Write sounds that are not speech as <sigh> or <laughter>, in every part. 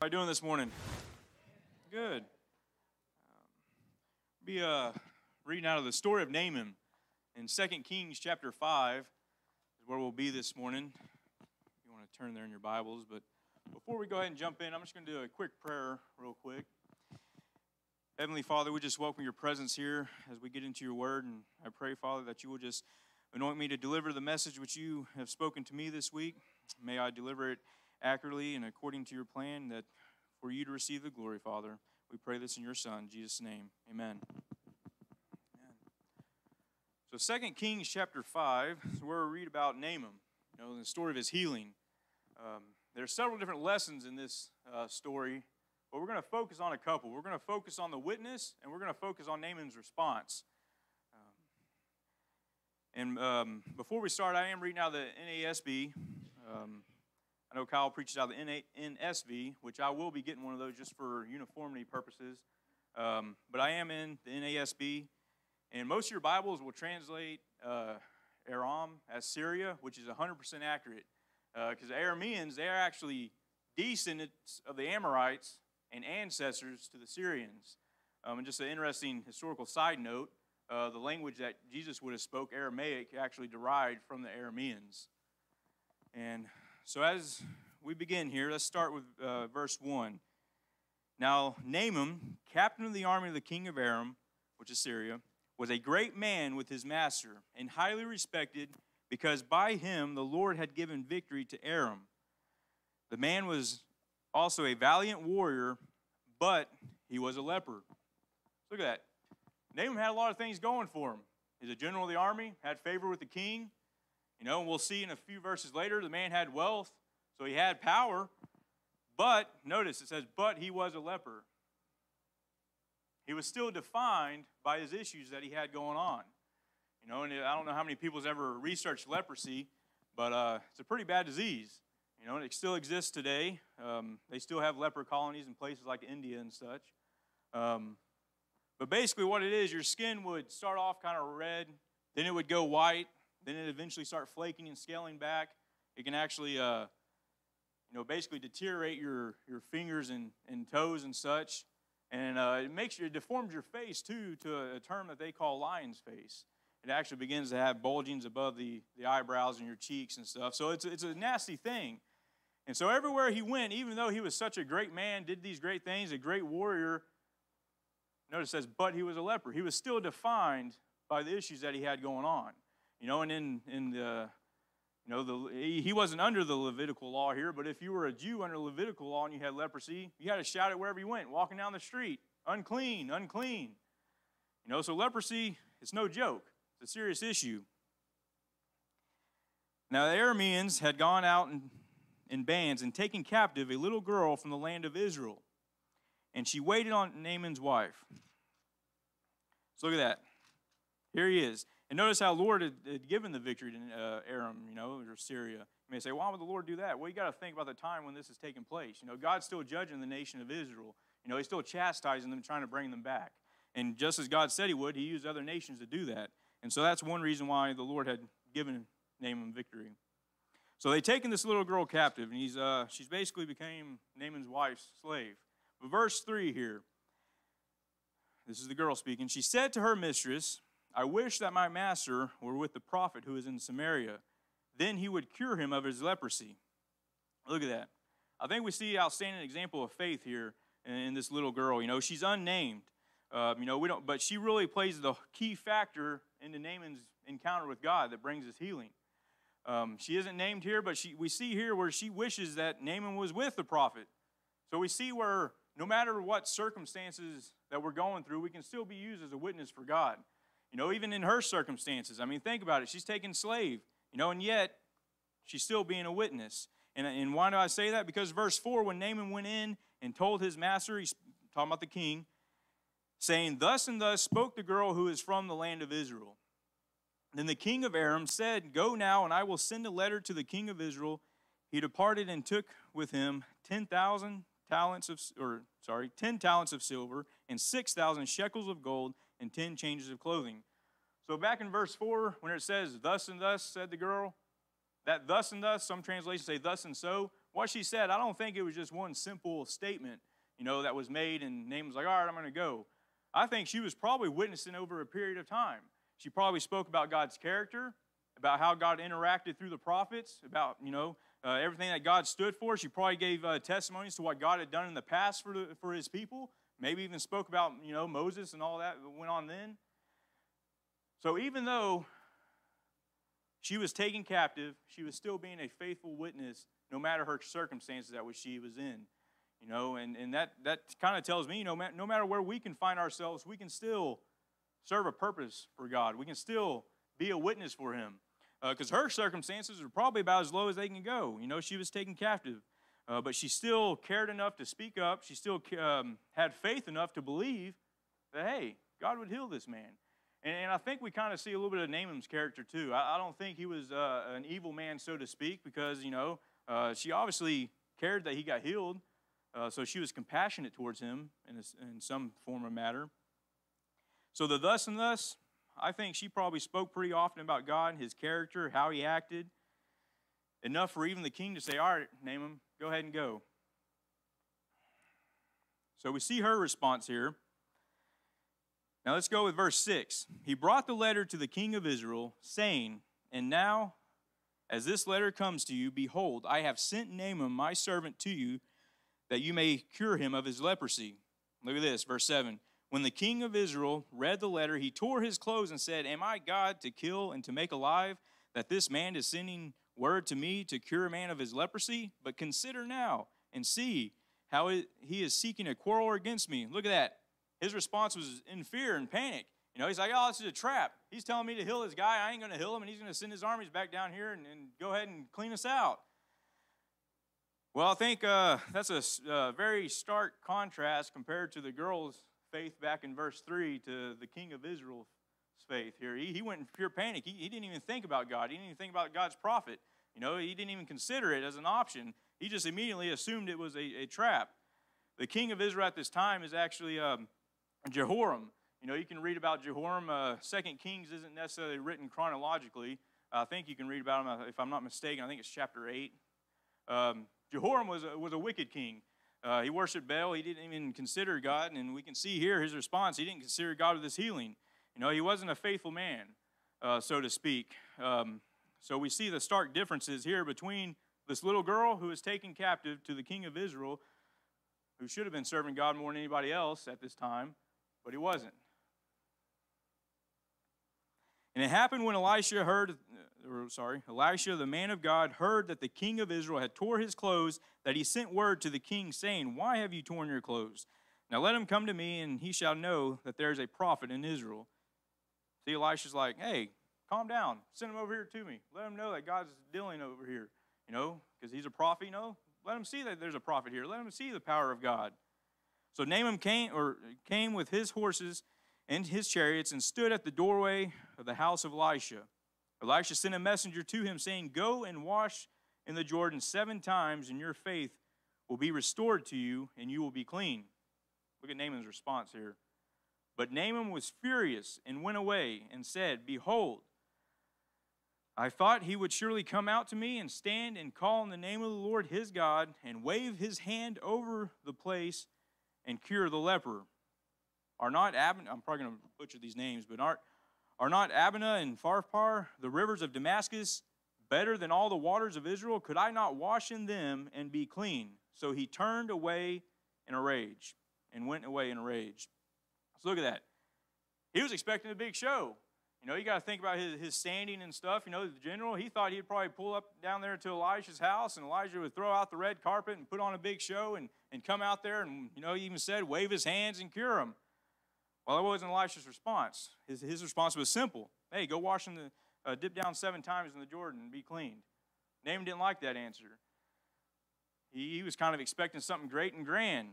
How are you doing this morning? Good. Um, be uh, reading out of the story of Naaman in 2 Kings chapter 5 is where we'll be this morning. If you want to turn there in your Bibles. But before we go ahead and jump in, I'm just going to do a quick prayer real quick. Heavenly Father, we just welcome your presence here as we get into your word. And I pray, Father, that you will just anoint me to deliver the message which you have spoken to me this week. May I deliver it accurately and according to your plan that for you to receive the glory, Father. We pray this in your Son, Jesus' name. Amen. Amen. So, Second Kings chapter 5 is where we read about Naaman, you know, the story of his healing. Um, there are several different lessons in this uh, story, but we're going to focus on a couple. We're going to focus on the witness, and we're going to focus on Naaman's response. Um, and um, before we start, I am reading out the NASB. Um, I know Kyle preaches out of the NSV, which I will be getting one of those just for uniformity purposes. Um, but I am in the NASB, and most of your Bibles will translate uh, Aram as Syria, which is 100% accurate. Because uh, the Arameans, they are actually descendants of the Amorites and ancestors to the Syrians. Um, and just an interesting historical side note uh, the language that Jesus would have spoke, Aramaic, actually derived from the Arameans. And so, as we begin here, let's start with uh, verse 1. Now, Naaman, captain of the army of the king of Aram, which is Syria, was a great man with his master and highly respected because by him the Lord had given victory to Aram. The man was also a valiant warrior, but he was a leper. Look at that. Naaman had a lot of things going for him. He's a general of the army, had favor with the king, you know, and we'll see in a few verses later, the man had wealth, so he had power. But, notice it says, but he was a leper. He was still defined by his issues that he had going on. You know, and I don't know how many people's ever researched leprosy, but uh, it's a pretty bad disease. You know, and it still exists today. Um, they still have leper colonies in places like India and such. Um, but basically, what it is, your skin would start off kind of red, then it would go white, then it eventually start flaking and scaling back. It can actually, uh, you know, basically deteriorate your, your fingers and, and toes and such. And uh, it makes you, it deforms your face too to a, a term that they call lion's face. It actually begins to have bulgings above the, the eyebrows and your cheeks and stuff. So it's, it's a nasty thing. And so everywhere he went, even though he was such a great man, did these great things, a great warrior, notice it says, but he was a leper. He was still defined by the issues that he had going on. You know, and in, in the, you know, the, he wasn't under the Levitical law here, but if you were a Jew under Levitical law and you had leprosy, you had to shout it wherever you went, walking down the street, unclean, unclean. You know, so leprosy, it's no joke. It's a serious issue. Now, the Arameans had gone out in, in bands and taken captive a little girl from the land of Israel, and she waited on Naaman's wife. So look at that. Here he is. And notice how Lord had, had given the victory to uh, Aram, you know, or Syria. You may say, why would the Lord do that? Well, you got to think about the time when this is taking place. You know, God's still judging the nation of Israel. You know, He's still chastising them, trying to bring them back. And just as God said He would, He used other nations to do that. And so that's one reason why the Lord had given Naaman victory. So they taken this little girl captive, and he's uh, she's basically became Naaman's wife's slave. But verse three here. This is the girl speaking. She said to her mistress, I wish that my master were with the prophet who is in Samaria. Then he would cure him of his leprosy. Look at that. I think we see outstanding example of faith here in this little girl. You know, she's unnamed. Uh, you know, we don't, but she really plays the key factor into Naaman's encounter with God that brings his healing. Um, she isn't named here, but she, we see here where she wishes that Naaman was with the prophet. So we see where no matter what circumstances that we're going through, we can still be used as a witness for God. You know, even in her circumstances. I mean, think about it. She's taken slave, you know, and yet she's still being a witness. And, and why do I say that? Because verse 4, when Naaman went in and told his master, he's talking about the king, saying, Thus and thus spoke the girl who is from the land of Israel. Then the king of Aram said, Go now, and I will send a letter to the king of Israel. He departed and took with him 10,000 talents of, or sorry, 10 talents of silver and 6,000 shekels of gold and 10 changes of clothing. So back in verse 4, when it says, Thus and thus said the girl, that thus and thus, some translations say thus and so, what she said, I don't think it was just one simple statement, you know, that was made and Naaman was like, all right, I'm going to go. I think she was probably witnessing over a period of time. She probably spoke about God's character, about how God interacted through the prophets, about, you know, uh, everything that God stood for. She probably gave uh, testimonies to what God had done in the past for, the, for his people. Maybe even spoke about, you know, Moses and all that went on then. So even though she was taken captive, she was still being a faithful witness no matter her circumstances that which she was in. You know, and, and that, that kind of tells me, you know, no matter where we can find ourselves, we can still serve a purpose for God. We can still be a witness for Him. Because uh, her circumstances are probably about as low as they can go. You know, she was taken captive. Uh, but she still cared enough to speak up. She still um, had faith enough to believe that, hey, God would heal this man. And, and I think we kind of see a little bit of Naaman's character too. I, I don't think he was uh, an evil man, so to speak, because, you know, uh, she obviously cared that he got healed. Uh, so she was compassionate towards him in, a, in some form or matter. So the thus and thus, I think she probably spoke pretty often about God, and his character, how he acted. Enough for even the king to say, All right, Naaman, go ahead and go. So we see her response here. Now let's go with verse 6. He brought the letter to the king of Israel, saying, And now, as this letter comes to you, behold, I have sent Naaman my servant to you, that you may cure him of his leprosy. Look at this, verse 7. When the king of Israel read the letter, he tore his clothes and said, Am I God to kill and to make alive, that this man is sending word to me to cure a man of his leprosy? But consider now and see how he is seeking a quarrel against me. Look at that. His response was in fear and panic. You know, he's like, oh, this is a trap. He's telling me to heal this guy. I ain't going to heal him, and he's going to send his armies back down here and, and, go ahead and clean us out. Well, I think uh, that's a uh, very stark contrast compared to the girl's faith back in verse 3 to the king of Israel's faith here. He, he went in pure panic. He, he didn't even think about God, he didn't even think about God's prophet. You know, he didn't even consider it as an option. He just immediately assumed it was a, a trap. The king of Israel at this time is actually um, Jehoram. You know, you can read about Jehoram. Uh, Second Kings isn't necessarily written chronologically. I think you can read about him, uh, if I'm not mistaken, I think it's chapter 8. Um, Jehoram was a, was a wicked king. Uh, he worshiped Baal. He didn't even consider God. And we can see here his response. He didn't consider God with his healing. You know, he wasn't a faithful man, uh, so to speak. Um, so we see the stark differences here between this little girl who was taken captive to the king of Israel, who should have been serving God more than anybody else at this time, but he wasn't. And it happened when Elisha heard, or sorry, Elisha, the man of God, heard that the king of Israel had tore his clothes, that he sent word to the king, saying, Why have you torn your clothes? Now let him come to me, and he shall know that there is a prophet in Israel. See, Elisha's like, Hey, calm down. Send him over here to me. Let him know that God's dealing over here, you know, because he's a prophet, you know. Let him see that there's a prophet here. Let him see the power of God. So Naaman came or came with his horses and his chariots and stood at the doorway of the house of Elisha. Elisha sent a messenger to him, saying, Go and wash in the Jordan seven times, and your faith will be restored to you, and you will be clean. Look at Naaman's response here. But Naaman was furious and went away and said, Behold, I thought he would surely come out to me and stand and call in the name of the Lord his God and wave his hand over the place and cure the leper. Are not Abin, I'm probably going to butcher these names, but are, are not Abana and Pharpar, the rivers of Damascus, better than all the waters of Israel? Could I not wash in them and be clean? So he turned away in a rage and went away in a rage. So look at that. He was expecting a big show. You know, you got to think about his, his standing and stuff. You know, the general, he thought he'd probably pull up down there to Elijah's house and Elijah would throw out the red carpet and put on a big show and, and come out there and, you know, he even said, wave his hands and cure him. Well, that wasn't Elisha's response. His, his response was simple hey, go wash in the, uh, dip down seven times in the Jordan and be cleaned. Naaman didn't like that answer. He, he was kind of expecting something great and grand.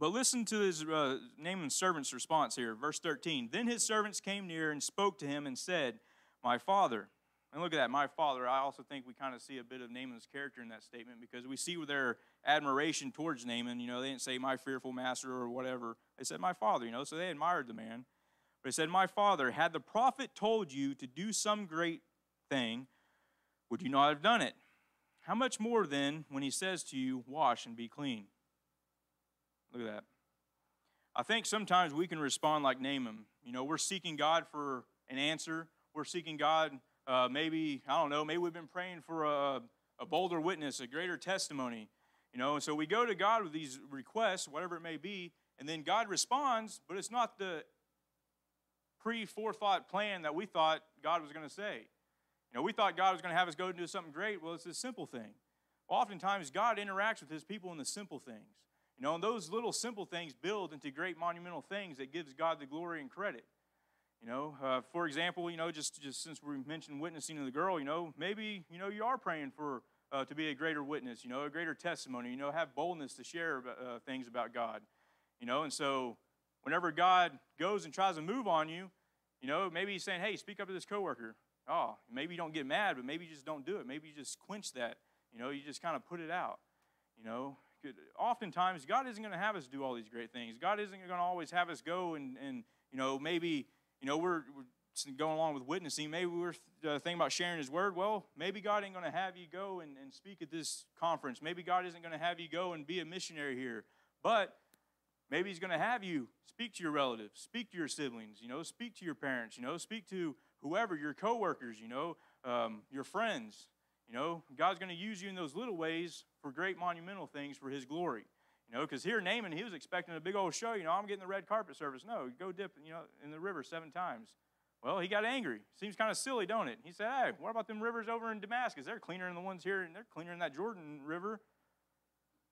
But listen to his uh, Naaman's servant's response here, verse 13. Then his servants came near and spoke to him and said, My father. And look at that, my father. I also think we kind of see a bit of Naaman's character in that statement because we see their admiration towards Naaman. You know, they didn't say, My fearful master or whatever. They said, My father, you know, so they admired the man. But he said, My father, had the prophet told you to do some great thing, would you not have done it? how much more then when he says to you, Wash and be clean? Look at that. I think sometimes we can respond like Naaman. You know, we're seeking God for an answer. We're seeking God, uh, maybe, I don't know, maybe we've been praying for a, a bolder witness, a greater testimony. You know, and so we go to God with these requests, whatever it may be, and then God responds, but it's not the pre forethought plan that we thought God was going to say. You know, we thought God was going to have us go and do something great. Well, it's a simple thing. Oftentimes, God interacts with his people in the simple things. You know, and those little simple things build into great monumental things that gives God the glory and credit. You know, uh, for example, you know, just, just since we mentioned witnessing to the girl, you know, maybe, you know, you are praying for uh, to be a greater witness, you know, a greater testimony, you know, have boldness to share uh, things about God. You know, and so whenever God goes and tries to move on you, you know, maybe he's saying, hey, speak up to this coworker. Oh, maybe you don't get mad, but maybe you just don't do it. Maybe you just quench that. You know, you just kind of put it out. You know, oftentimes God isn't going to have us do all these great things. God isn't going to always have us go and, and you know, maybe, you know, we're, we're going along with witnessing. Maybe we're uh, thinking about sharing His Word. Well, maybe God ain't going to have you go and, and speak at this conference. Maybe God isn't going to have you go and be a missionary here. But maybe He's going to have you speak to your relatives, speak to your siblings, you know, speak to your parents, you know, speak to whoever, your coworkers, you know, um, your friends. You know, God's going to use you in those little ways for great monumental things for His glory. You know, because here Naaman, he was expecting a big old show. You know, I'm getting the red carpet service. No, go dip, you know, in the river seven times. Well, he got angry. Seems kind of silly, don't it? He said, "Hey, what about them rivers over in Damascus? They're cleaner than the ones here, and they're cleaner than that Jordan River."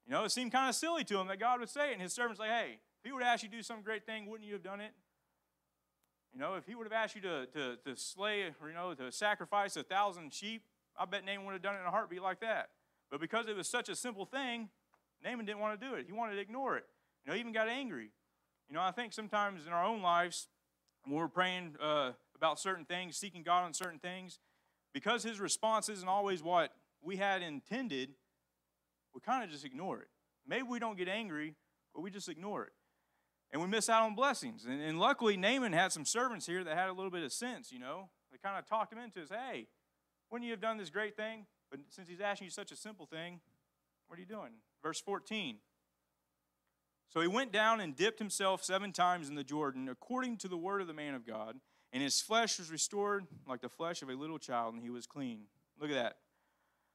You know, it seemed kind of silly to him that God would say it, and his servants like, "Hey, if He would ask you to do some great thing, wouldn't you have done it?" You know, if He would have asked you to to, to slay, or you know, to sacrifice a thousand sheep, I bet Naaman would have done it in a heartbeat like that. But because it was such a simple thing, Naaman didn't want to do it. He wanted to ignore it. You know, he even got angry. You know, I think sometimes in our own lives, when we're praying uh, about certain things, seeking God on certain things, because his response isn't always what we had intended, we kind of just ignore it. Maybe we don't get angry, but we just ignore it. And we miss out on blessings. And, and luckily, Naaman had some servants here that had a little bit of sense, you know. They kind of talked him into it. Hey, wouldn't you have done this great thing? But since he's asking you such a simple thing, what are you doing? Verse 14. So he went down and dipped himself seven times in the Jordan, according to the word of the man of God, and his flesh was restored like the flesh of a little child, and he was clean. Look at that.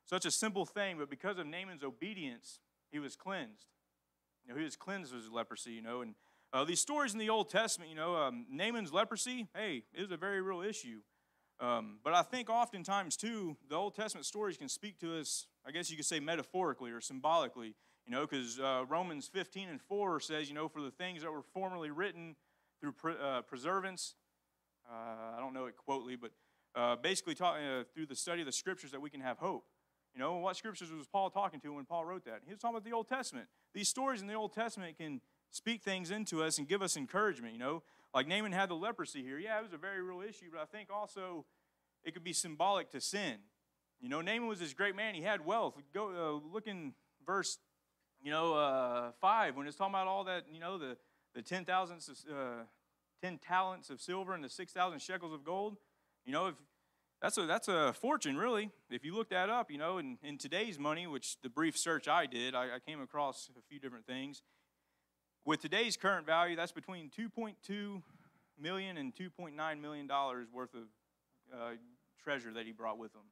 Such a simple thing, but because of Naaman's obedience, he was cleansed. You know, he was cleansed of his leprosy, you know. And uh, these stories in the Old Testament, you know, um, Naaman's leprosy, hey, it was a very real issue. Um, but I think oftentimes, too, the Old Testament stories can speak to us, I guess you could say metaphorically or symbolically, you know, because uh, Romans 15 and 4 says, you know, for the things that were formerly written through pre- uh, preservance, uh, I don't know it quotely, but uh, basically talk, uh, through the study of the scriptures that we can have hope. You know, what scriptures was Paul talking to when Paul wrote that? He was talking about the Old Testament. These stories in the Old Testament can speak things into us and give us encouragement, you know. Like Naaman had the leprosy here. Yeah, it was a very real issue, but I think also it could be symbolic to sin. You know, Naaman was this great man. He had wealth. Go uh, look in verse, you know, uh, five when it's talking about all that. You know, the the ten thousands, uh, ten talents of silver and the six thousand shekels of gold. You know, if that's a that's a fortune, really. If you look that up, you know, in, in today's money, which the brief search I did, I, I came across a few different things. With today's current value, that's between 2.2 million and 2.9 million dollars worth of uh, treasure that he brought with him.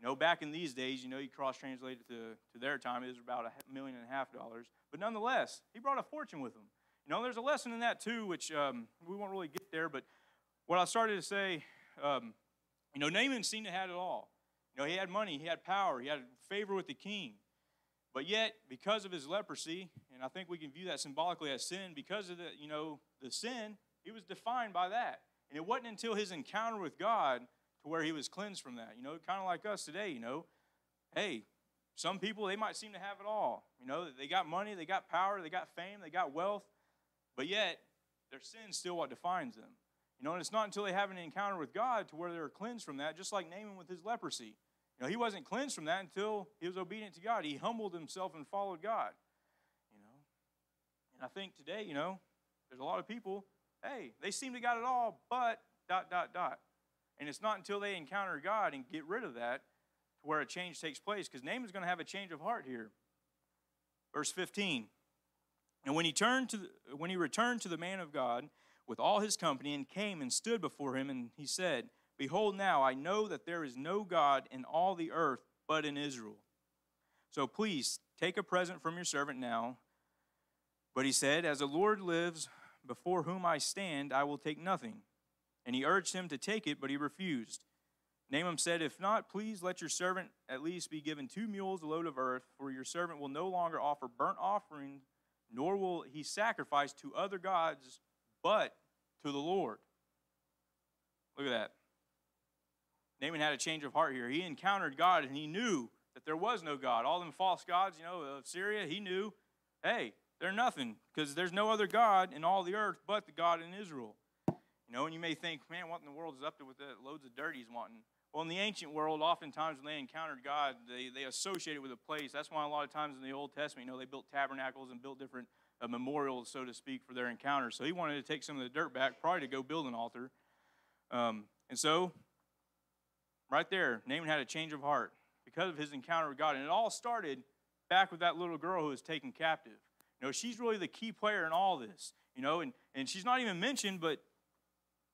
You know, back in these days, you know, you cross translate it to, to their time, it was about a million and a half dollars. But nonetheless, he brought a fortune with him. You know, there's a lesson in that too, which um, we won't really get there. But what I started to say, um, you know, Naaman seemed to have it all. You know, he had money, he had power, he had favor with the king. But yet, because of his leprosy, and I think we can view that symbolically as sin, because of the, you know, the sin, he was defined by that. And it wasn't until his encounter with God to where he was cleansed from that. You know, kind of like us today, you know. Hey, some people, they might seem to have it all. You know, they got money, they got power, they got fame, they got wealth, but yet their sin's still what defines them. You know, and it's not until they have an encounter with God to where they're cleansed from that, just like Naaman with his leprosy. You know, he wasn't cleansed from that until he was obedient to God. He humbled himself and followed God. You know, and I think today, you know, there's a lot of people, hey, they seem to got it all, but dot, dot, dot. And it's not until they encounter God and get rid of that to where a change takes place because Naaman's going to have a change of heart here. Verse 15. And when he turned to the, when he returned to the man of God with all his company and came and stood before him and he said, Behold now I know that there is no God in all the earth but in Israel. So please take a present from your servant now. But he said, As the Lord lives, before whom I stand, I will take nothing. And he urged him to take it, but he refused. Naaman said, If not, please let your servant at least be given two mules a load of earth, for your servant will no longer offer burnt offering, nor will he sacrifice to other gods, but to the Lord. Look at that. Naaman had a change of heart here. He encountered God and he knew that there was no God. All them false gods, you know, of Syria, he knew, hey, they're nothing because there's no other God in all the earth but the God in Israel. You know, and you may think, man, what in the world is up to with that? Loads of dirt he's wanting. Well, in the ancient world, oftentimes when they encountered God, they, they associated with a place. That's why a lot of times in the Old Testament, you know, they built tabernacles and built different uh, memorials, so to speak, for their encounters. So he wanted to take some of the dirt back, probably to go build an altar. Um, and so, right there, Naaman had a change of heart because of his encounter with God. And it all started back with that little girl who was taken captive. You know, she's really the key player in all this. You know, and, and she's not even mentioned, but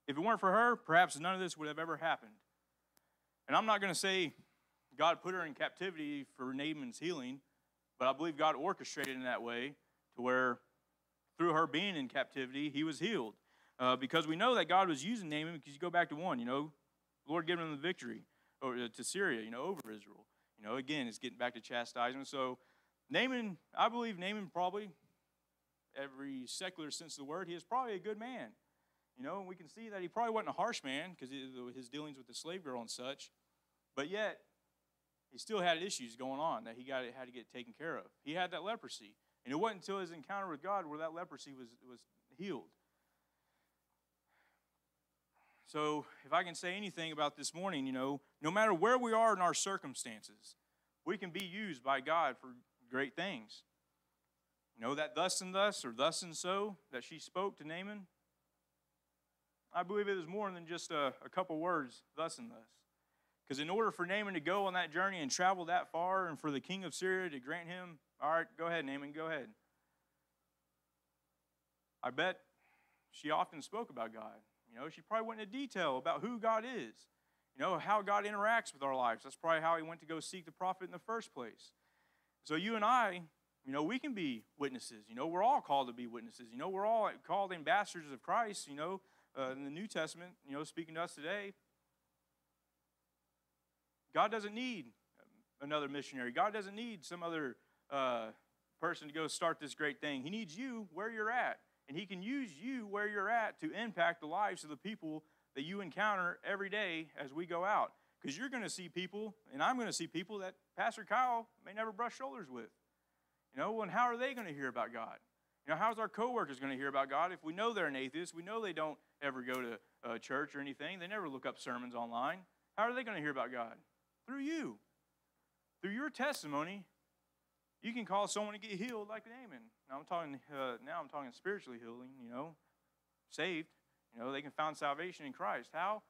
if it weren't for her, perhaps none of this would have ever happened. And I'm not going to say God put her in captivity for Naaman's healing, but I believe God orchestrated in that way to where through her being in captivity, he was healed. Uh, because we know that God was using Naaman, because you go back to one, you know, Lord giving him the victory or, uh, to Syria, you know, over Israel. You know, again, it's getting back to chastisement. So Naaman, I believe Naaman probably, every secular sense of the word, he is probably a good man. You know, and we can see that he probably wasn't a harsh man because his dealings with the slave girl and such, but yet he still had issues going on that he got had to get taken care of. He had that leprosy, and it wasn't until his encounter with God where that leprosy was was healed. So, if I can say anything about this morning, you know, no matter where we are in our circumstances, we can be used by God for great things. You know, that thus and thus or thus and so that she spoke to Naaman, I believe it was more than just a, a couple words, thus and thus. Because in order for Naaman to go on that journey and travel that far, and for the king of Syria to grant him, all right, go ahead, Naaman, go ahead. I bet she often spoke about God. You know, she probably went into detail about who God is, you know, how God interacts with our lives. That's probably how he went to go seek the prophet in the first place. So you and I, you know, we can be witnesses. You know, we're all called to be witnesses. You know, we're all called ambassadors of Christ. You know, uh, in the New Testament, you know, speaking to us today, God doesn't need another missionary. God doesn't need some other uh, person to go start this great thing. He needs you where you're at. And He can use you where you're at to impact the lives of the people that you encounter every day as we go out. Because you're going to see people, and I'm going to see people that Pastor Kyle may never brush shoulders with. You know, and how are they going to hear about God? You know, how's our coworkers going to hear about God if we know they're an atheist? We know they don't ever go to uh, church or anything. They never look up sermons online. How are they going to hear about God? Through you. Through your testimony, you can cause someone to get healed like Naaman. Now I'm talking. Uh, now I'm talking spiritually healing. You know, saved. You know, they can find salvation in Christ. How?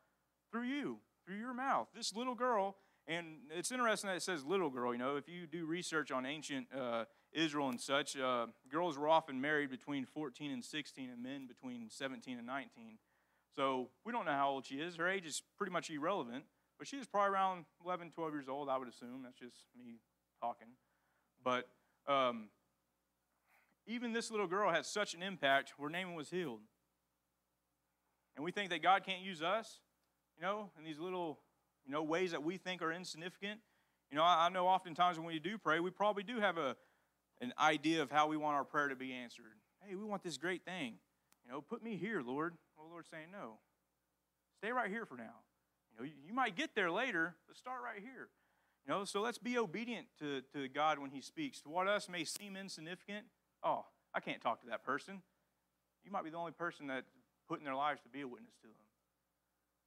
Through you, through your mouth. This little girl, and it's interesting that it says little girl. You know, if you do research on ancient uh, Israel and such, uh, girls were often married between 14 and 16, and men between 17 and 19. So we don't know how old she is. Her age is pretty much irrelevant, but she is probably around 11, 12 years old, I would assume. That's just me talking. But um, even this little girl had such an impact where Naaman was healed. And we think that God can't use us, you know, in these little, you know, ways that we think are insignificant. You know, I, I know oftentimes when we do pray, we probably do have a, an idea of how we want our prayer to be answered. Hey, we want this great thing. You know, put me here, Lord. Well, Lord's saying, no. Stay right here for now. You know, you, you might get there later, but start right here. You know, so let's be obedient to, to God when He speaks. To what us may seem insignificant, oh, I can't talk to that person. You might be the only person that put in their lives to be a witness to them.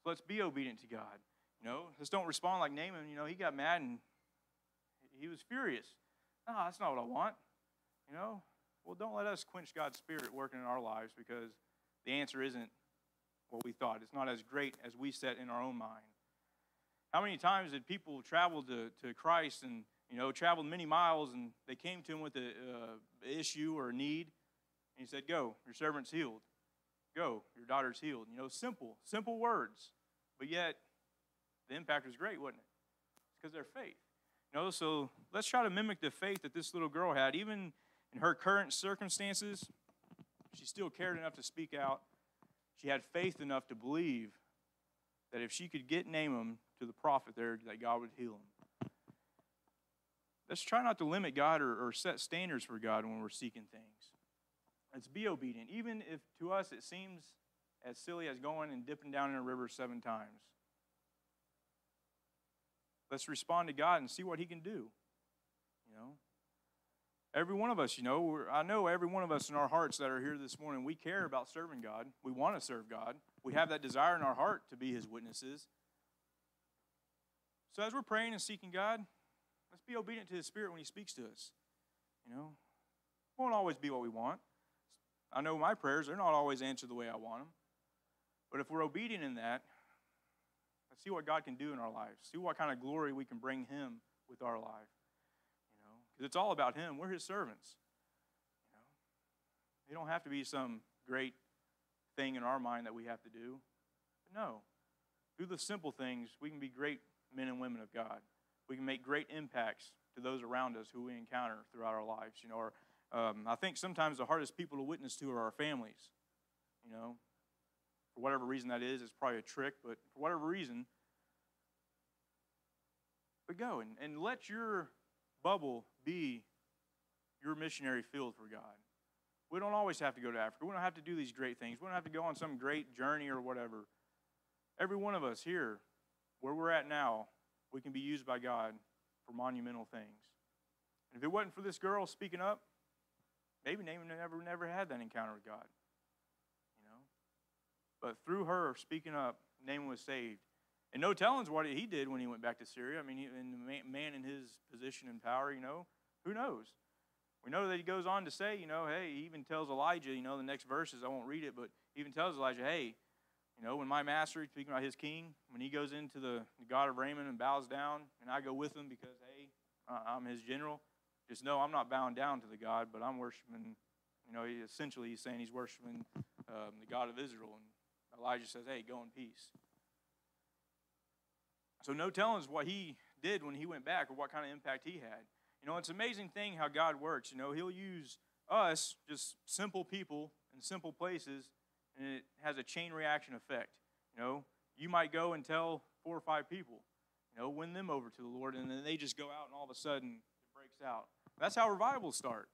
So let's be obedient to God. You know, let's don't respond like Naaman. You know, he got mad and he was furious. No, that's not what I want. You know, well, don't let us quench God's Spirit working in our lives because the answer isn't what we thought. It's not as great as we set in our own mind. How many times did people travel to, to Christ and, you know, traveled many miles and they came to him with an uh, issue or a need? And he said, Go, your servant's healed. Go, your daughter's healed. You know, simple, simple words. But yet, the impact was great, wasn't it? It's because their faith. You know, so let's try to mimic the faith that this little girl had. Even in her current circumstances, she still cared enough to speak out. She had faith enough to believe that if she could get Naaman to the prophet there, that God would heal him. Let's try not to limit God or, or set standards for God when we're seeking things. Let's be obedient, even if to us it seems as silly as going and dipping down in a river seven times. Let's respond to God and see what He can do. You know, every one of us, you know, I know every one of us in our hearts that are here this morning, we care about serving God. We want to serve God. We have that desire in our heart to be His witnesses. So as we're praying and seeking God, let's be obedient to the Spirit when He speaks to us. You know, it won't always be what we want. I know my prayers, they're not always answered the way I want them. But if we're obedient in that, let's see what God can do in our lives. See what kind of glory we can bring Him with our life. You know, because it's all about Him. We're His servants. You know, it don't have to be some great thing in our mind that we have to do. But no, do the simple things. We can be great men and women of God. We can make great impacts to those around us who we encounter throughout our lives. You know, or um, I think sometimes the hardest people to witness to are our families. You know, for whatever reason that is, it's probably a trick, but for whatever reason, but go and, and let your bubble be your missionary field for God. We don't always have to go to Africa. We don't have to do these great things. We don't have to go on some great journey or whatever. Every one of us here, where we're at now, we can be used by God for monumental things. And if it wasn't for this girl speaking up, maybe Naaman never, never had that encounter with God. You know? But through her speaking up, Naaman was saved. And no telling's what he did when he went back to Syria. I mean, he, and the man in his position and power, you know, who knows? We know that he goes on to say, you know, hey, he even tells Elijah, you know, the next verses, I won't read it, but he even tells Elijah, hey, you know, when my master, speaking about his king, when he goes into the, God of Raman and bows down, and I go with him because, hey, I'm his general, just know I'm not bowing down to the God, but I'm worshiping, you know, he, essentially he's saying he's worshiping um, the God of Israel. And Elijah says, hey, go in peace. So no telling what he did when he went back or what kind of impact he had. You know, it's an amazing thing how God works. You know, he'll use us, just simple people in simple places, and it has a chain reaction effect. You know, you might go and tell four or five people, you know, win them over to the Lord, and then they just go out and all of a sudden it breaks out. That's how revivals start.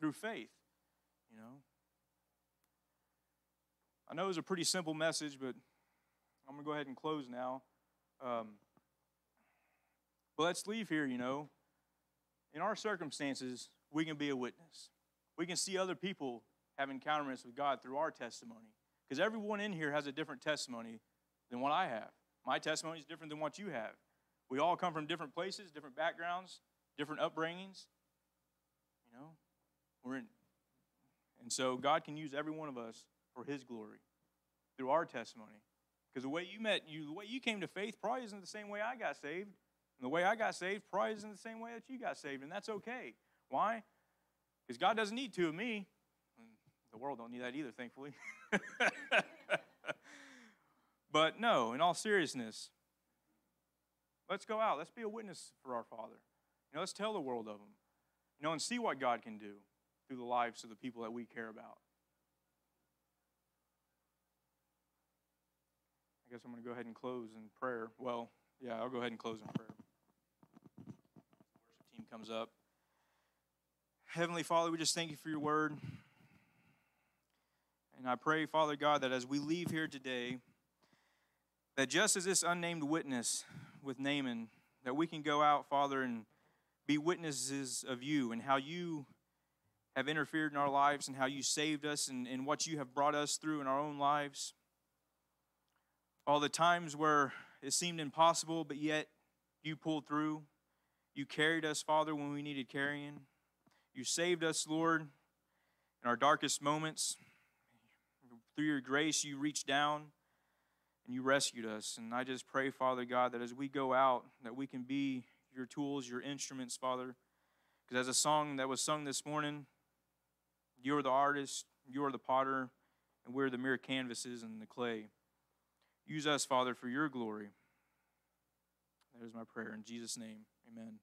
Through faith, you know. I know it's a pretty simple message, but I'm to go ahead and close now. Um, but let's leave here, you know. In our circumstances, we can be a witness. We can see other people have encounters with God through our testimony. Because everyone in here has a different testimony than what I have. My testimony is different than what you have. We all come from different places, different backgrounds, different upbringings. You know, we're in, and so God can use every one of us for His glory through our testimony. Because the way you met, you the way you came to faith probably isn't the same way I got saved. And the way I got saved probably isn't the same way that you got saved, and that's okay. Why? Because God doesn't need two of me. The world don't need that either, thankfully. <laughs> but no, in all seriousness, let's go out. Let's be a witness for our Father. You know, let's tell the world of Him. You know, and see what God can do through the lives of the people that we care about. I guess I'm going to go ahead and close in prayer. Well, yeah, I'll go ahead and close in prayer. The worship team comes up. Heavenly Father, we just thank you for your word. And I pray, Father God, that as we leave here today, that just as this unnamed witness with Naaman, that we can go out, Father, and be witnesses of you and how you have interfered in our lives and how you saved us and, and what you have brought us through in our own lives all the times where it seemed impossible, but yet you pulled through. You carried us, Father, when we needed carrying. You saved us, Lord, in our darkest moments. Through your grace, you reached down and you rescued us. And I just pray, Father God, that as we go out, that we can be your tools, your instruments, Father. Because as a song that was sung this morning, you're the artist, you're the potter, and we're the mere canvases and the clay. Use us, Father, for your glory. That is my prayer. In Jesus' name, amen.